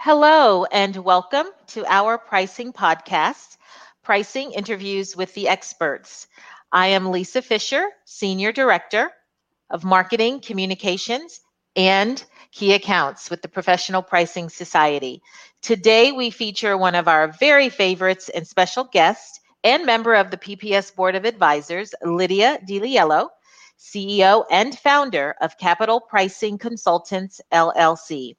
Hello, and welcome to our pricing podcast, Pricing Interviews with the Experts. I am Lisa Fisher, Senior Director of Marketing, Communications, and Key Accounts with the Professional Pricing Society. Today, we feature one of our very favorites and special guests and member of the PPS Board of Advisors, Lydia DiLiello, CEO and founder of Capital Pricing Consultants, LLC.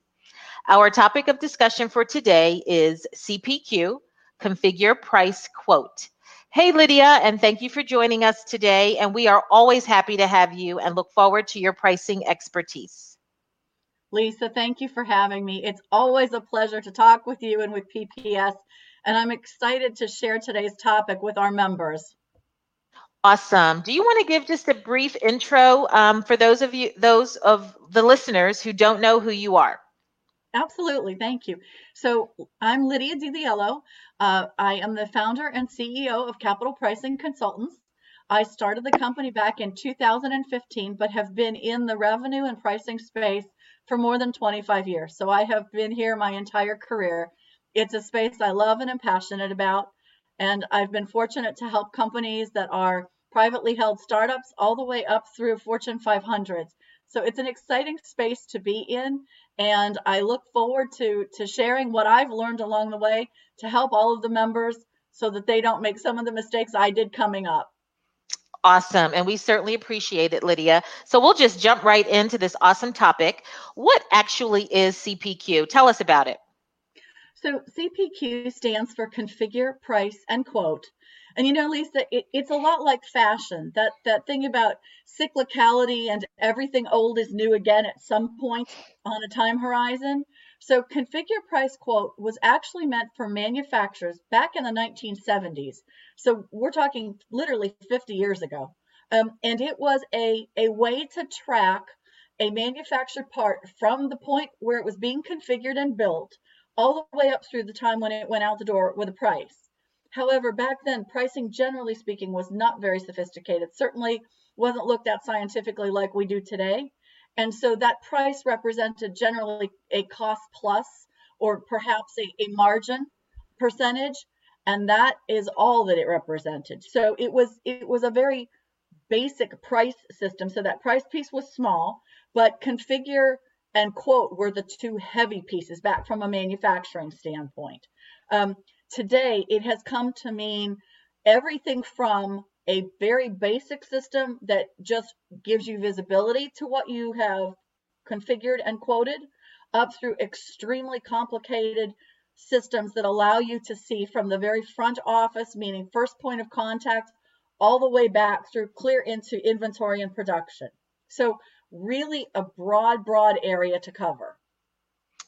Our topic of discussion for today is CPQ, Configure Price Quote. Hey, Lydia, and thank you for joining us today. And we are always happy to have you and look forward to your pricing expertise. Lisa, thank you for having me. It's always a pleasure to talk with you and with PPS, and I'm excited to share today's topic with our members. Awesome. Do you want to give just a brief intro um, for those of you, those of the listeners who don't know who you are? Absolutely. Thank you. So I'm Lydia DiLiello. Uh, I am the founder and CEO of Capital Pricing Consultants. I started the company back in 2015, but have been in the revenue and pricing space for more than 25 years. So I have been here my entire career. It's a space I love and am passionate about. And I've been fortunate to help companies that are privately held startups all the way up through Fortune 500s. So it's an exciting space to be in. And I look forward to, to sharing what I've learned along the way to help all of the members so that they don't make some of the mistakes I did coming up. Awesome. And we certainly appreciate it, Lydia. So we'll just jump right into this awesome topic. What actually is CPQ? Tell us about it. So CPQ stands for configure, price, and quote. And you know, Lisa, it, it's a lot like fashion. That that thing about cyclicality and everything old is new again at some point on a time horizon. So configure price quote was actually meant for manufacturers back in the 1970s. So we're talking literally 50 years ago. Um, and it was a, a way to track a manufactured part from the point where it was being configured and built all the way up through the time when it went out the door with a price. However, back then, pricing, generally speaking, was not very sophisticated. Certainly wasn't looked at scientifically like we do today. And so that price represented generally a cost plus or perhaps a, a margin percentage. And that is all that it represented. So it was it was a very basic price system. So that price piece was small, but configure and quote were the two heavy pieces back from a manufacturing standpoint. Um, today it has come to mean everything from a very basic system that just gives you visibility to what you have configured and quoted up through extremely complicated systems that allow you to see from the very front office, meaning first point of contact, all the way back through clear into inventory and production. So, really a broad, broad area to cover.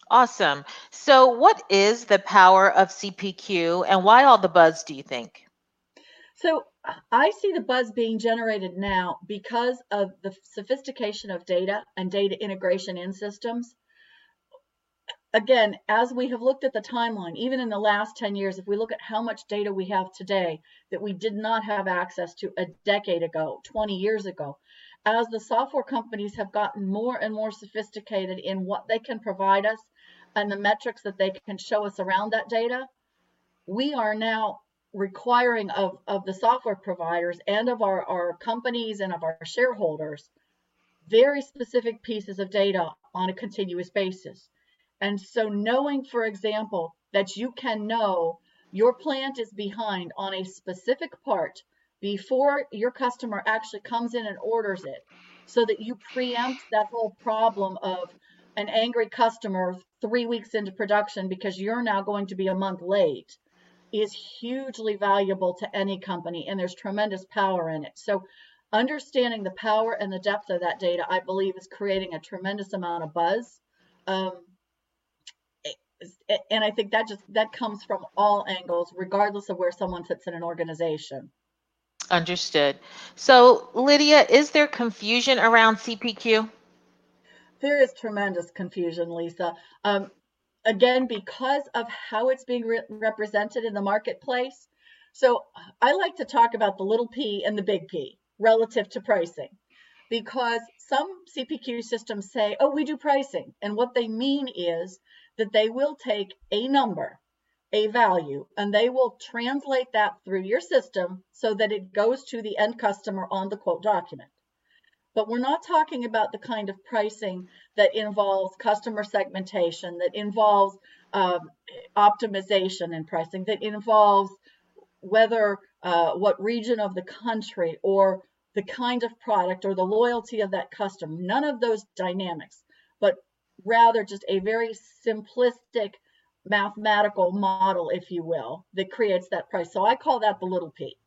Awesome. So, what is the power of CPQ and why all the buzz, do you think? So, uh, I see the buzz being generated now because of the sophistication of data and data integration in systems. Again, as we have looked at the timeline, even in the last 10 years, if we look at how much data we have today that we did not have access to a decade ago, 20 years ago, as the software companies have gotten more and more sophisticated in what they can provide us and the metrics that they can show us around that data, we are now requiring of, of the software providers and of our, our companies and of our shareholders very specific pieces of data on a continuous basis. And so, knowing, for example, that you can know your plant is behind on a specific part before your customer actually comes in and orders it, so that you preempt that whole problem of an angry customer three weeks into production because you're now going to be a month late is hugely valuable to any company and there's tremendous power in it. So understanding the power and the depth of that data, I believe, is creating a tremendous amount of buzz. Um, and I think that just that comes from all angles, regardless of where someone sits in an organization. Understood. So, Lydia, is there confusion around CPQ? There is tremendous confusion, Lisa. Um, again, because of how it's being re- represented in the marketplace. So I like to talk about the little p and the big P relative to pricing because some CPQ systems say, oh, we do pricing. And what they mean is that they will take a number, a value, and they will translate that through your system so that it goes to the end customer on the quote document. But we're not talking about the kind of pricing that involves customer segmentation, that involves um, optimization in pricing, that involves whether uh, what region of the country or the kind of product or the loyalty of that customer, none of those dynamics, but rather just a very simplistic mathematical model, if you will, that creates that price. So I call that the little p.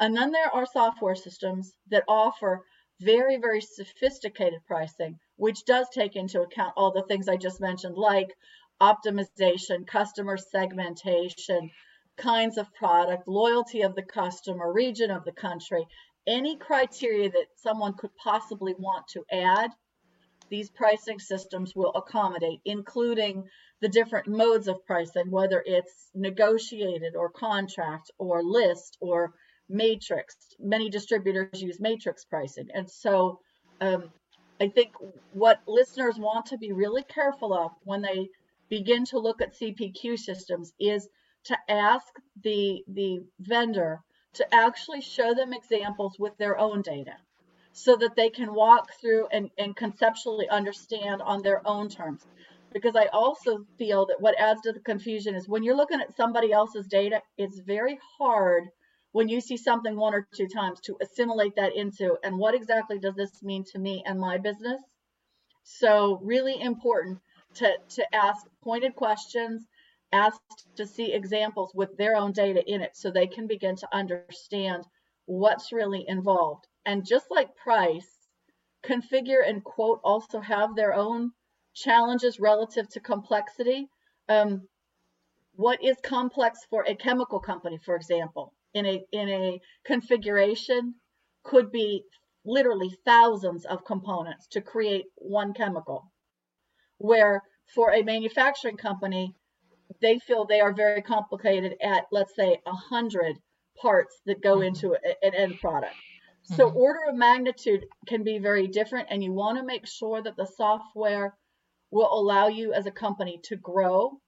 And then there are software systems that offer very, very sophisticated pricing, which does take into account all the things I just mentioned, like optimization, customer segmentation, kinds of product, loyalty of the customer, region of the country, any criteria that someone could possibly want to add, these pricing systems will accommodate, including the different modes of pricing, whether it's negotiated or contract or list or matrix. Many distributors use matrix pricing. And so um, I think what listeners want to be really careful of when they begin to look at CPQ systems is to ask the, the vendor to actually show them examples with their own data so that they can walk through and, and conceptually understand on their own terms. Because I also feel that what adds to the confusion is when you're looking at somebody else's data, it's very hard when you see something one or two times to assimilate that into and what exactly does this mean to me and my business so really important to, to ask pointed questions ask to see examples with their own data in it so they can begin to understand what's really involved and just like price configure and quote also have their own challenges relative to complexity. Um, what is complex for a chemical company for example in a in a configuration could be literally thousands of components to create one chemical. Where for a manufacturing company they feel they are very complicated at let's say a hundred parts that go mm-hmm. into a, an end product so mm-hmm. order of magnitude can be very different and you want to make sure that the software will allow you as a company to grow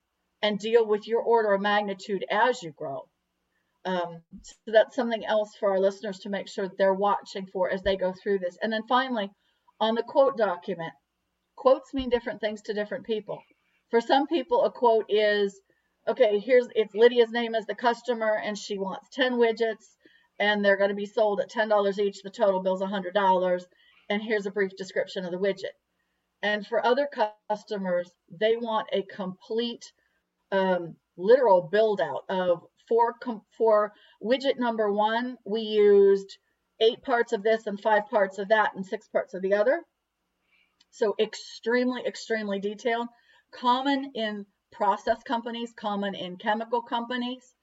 and deal with your order of magnitude as you grow um, so that's something else for our listeners to make sure they're watching for as they go through this. And then finally, on the quote document, quotes mean different things to different people. For some people, a quote is, okay, here's it's Lydia's name as the customer, and she wants 10 widgets, and they're going to be sold at $10 each. The total bill's $100, and here's a brief description of the widget. And for other customers, they want a complete um, literal build out of for, for widget number one, we used eight parts of this and five parts of that and six parts of the other. So extremely, extremely detailed. Common in process companies, common in chemical companies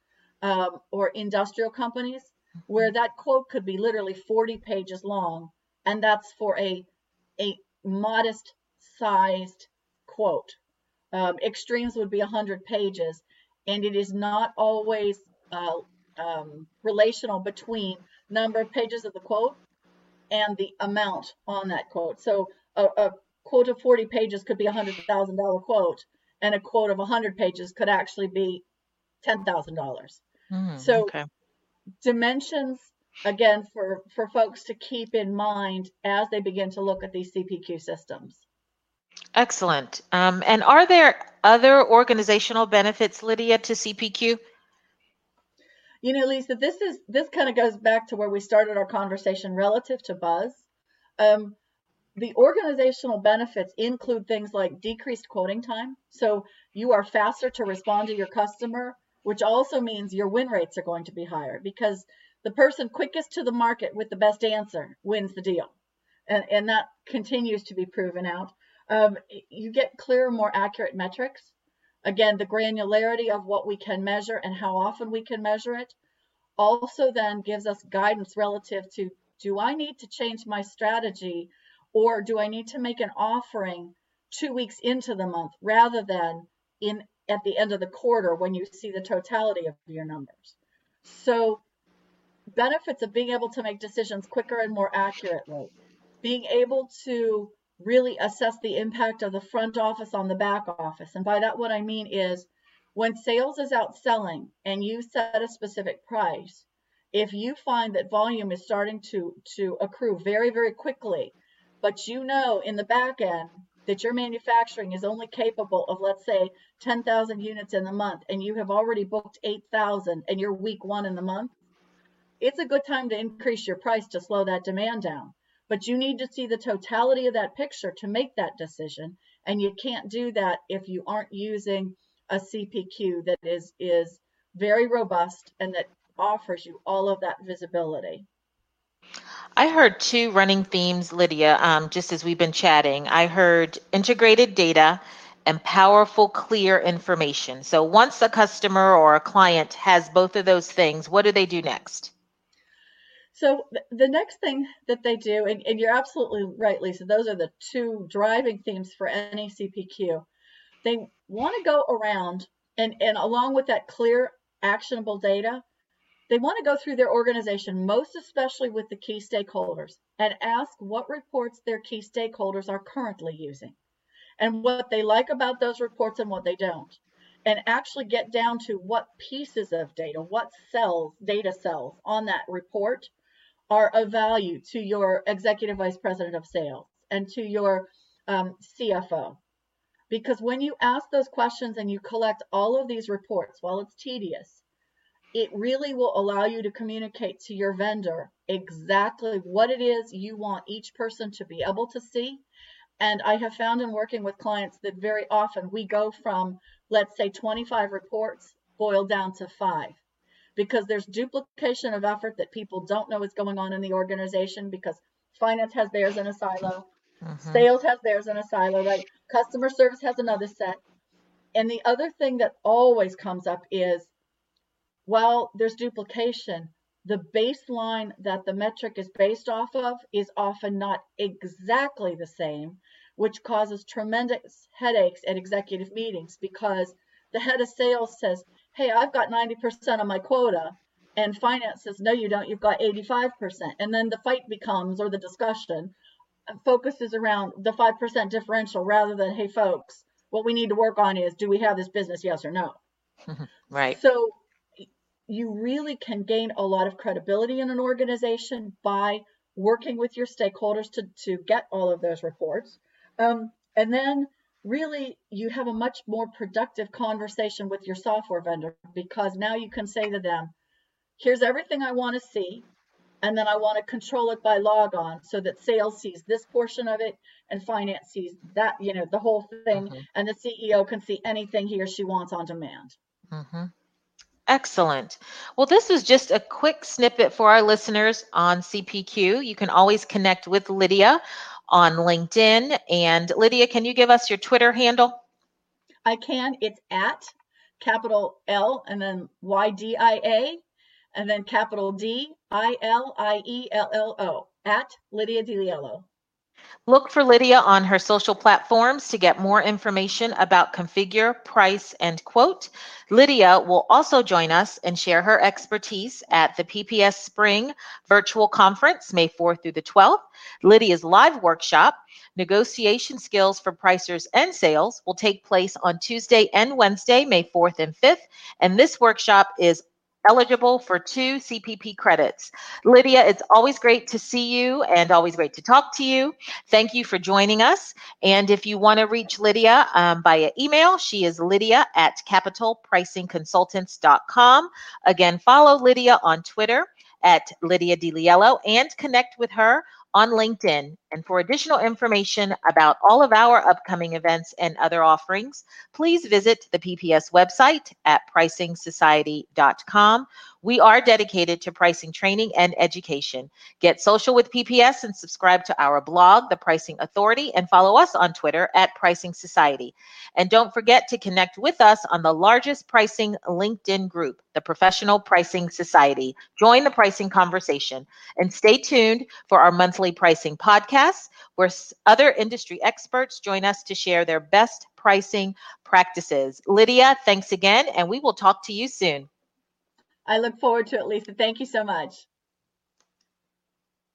um, or industrial companies, where that quote could be literally 40 pages long, and that's for a, a modest sized quote. Um, extremes would be 100 pages, and it is not always uh, um, relational between number of pages of the quote and the amount on that quote. So a, a quote of 40 pages could be a hundred thousand dollar quote, and a quote of 100 pages could actually be ten thousand dollars. Mm, so okay. Dimensions again for for folks to keep in mind as they begin to look at these CPQ systems. Excellent. Um, and are there other organizational benefits, Lydia, to CPQ? You know, Lisa, this is this kind of goes back to where we started our conversation relative to buzz. Um, the organizational benefits include things like decreased quoting time. So you are faster to respond to your customer, which also means your win rates are going to be higher because the person quickest to the market with the best answer wins the deal. And, and that continues to be proven out. Um, you get clearer, more accurate metrics. Again, the granularity of what we can measure and how often we can measure it also then gives us guidance relative to do I need to change my strategy or do I need to make an offering two weeks into the month rather than in at the end of the quarter when you see the totality of your numbers. So benefits of being able to make decisions quicker and more accurately, being able to really assess the impact of the front office on the back office. And by that, what I mean is when sales is out selling and you set a specific price, if you find that volume is starting to, to accrue very, very quickly, but you know in the back end that your manufacturing is only capable of, let's say, 10,000 units in the month, and you have already booked 8,000 and you're week one in the month, it's a good time to increase your price to slow that demand down. But you need to see the totality of that picture to make that decision. And you can't do that if you aren't using a CPQ that is, is very robust and that offers you all of that visibility. I heard two running themes, Lydia, um, just as we've been chatting. I heard integrated data and powerful, clear information. So once a customer or a client has both of those things, what do they do next? So the next thing that they do, and, and you're absolutely right, Lisa, those are the two driving themes for any CPQ. They want to go around and, and along with that clear, actionable data, they want to go through their organization, most especially with the key stakeholders, and ask what reports their key stakeholders are currently using and what they like about those reports and what they don't. And actually get down to what pieces of data, what cells, data cells on that report are of value to your executive vice president of sales and to your um, CFO. Because when you ask those questions and you collect all of these reports, while it's tedious, it really will allow you to communicate to your vendor exactly what it is you want each person to be able to see. And I have found in working with clients that very often we go from, let's say, 25 reports boiled down to five because there's duplication of effort that people don't know is going on in the organization because finance has theirs in a silo, mm-hmm. sales has theirs in a silo, right? Customer service has another set. And the other thing that always comes up is while there's duplication, the baseline that the metric is based off of is often not exactly the same, which causes tremendous headaches at executive meetings because the head of sales says, hey, I've got 90% of my quota. And finance says, no, you don't, you've got 85%. And then the fight becomes, or the discussion uh, focuses around the 5% differential rather than, hey, folks, what we need to work on is do we have this business, yes or no? right. So you really can gain a lot of credibility in an organization by working with your stakeholders to, to get all of those reports. Um, and then really you have a much more productive conversation with your software vendor because now you can say to them, here's everything I want to see. And then I want to control it by log on so that sales sees this portion of it and finance sees that, you know, the whole thing. Mm-hmm. And the CEO can see anything he or she wants on demand. Mm-hmm. Excellent. Well, this was just a quick snippet for our listeners on CPQ. You can always connect with Lydia on LinkedIn. And Lydia, can you give us your Twitter handle? I can. It's at capital L and then Y D I A and then capital D I L I E L L O at Lydia DiLiello. Look for Lydia on her social platforms to get more information about configure, price, and quote. Lydia will also join us and share her expertise at the PPS Spring Virtual Conference, May 4th through the 12th. Lydia's live workshop, Negotiation Skills for Pricers and Sales, will take place on Tuesday and Wednesday, May 4th and 5th. And this workshop is eligible for two CPP credits. Lydia, it's always great to see you and always great to talk to you. Thank you for joining us. And if you want to reach Lydia um, via email, she is lydia at capitalpricingconsultants.com. Again, follow Lydia on Twitter at Lydia DiLiello and connect with her on LinkedIn. And for additional information about all of our upcoming events and other offerings, please visit the PPS website at pricingsociety.com. We are dedicated to pricing training and education. Get social with PPS and subscribe to our blog, The Pricing Authority, and follow us on Twitter at Pricing Society. And don't forget to connect with us on the largest pricing LinkedIn group, the Professional Pricing Society. Join the pricing conversation and stay tuned for our monthly pricing podcast, where other industry experts join us to share their best pricing practices. Lydia, thanks again, and we will talk to you soon. I look forward to it, Lisa. Thank you so much.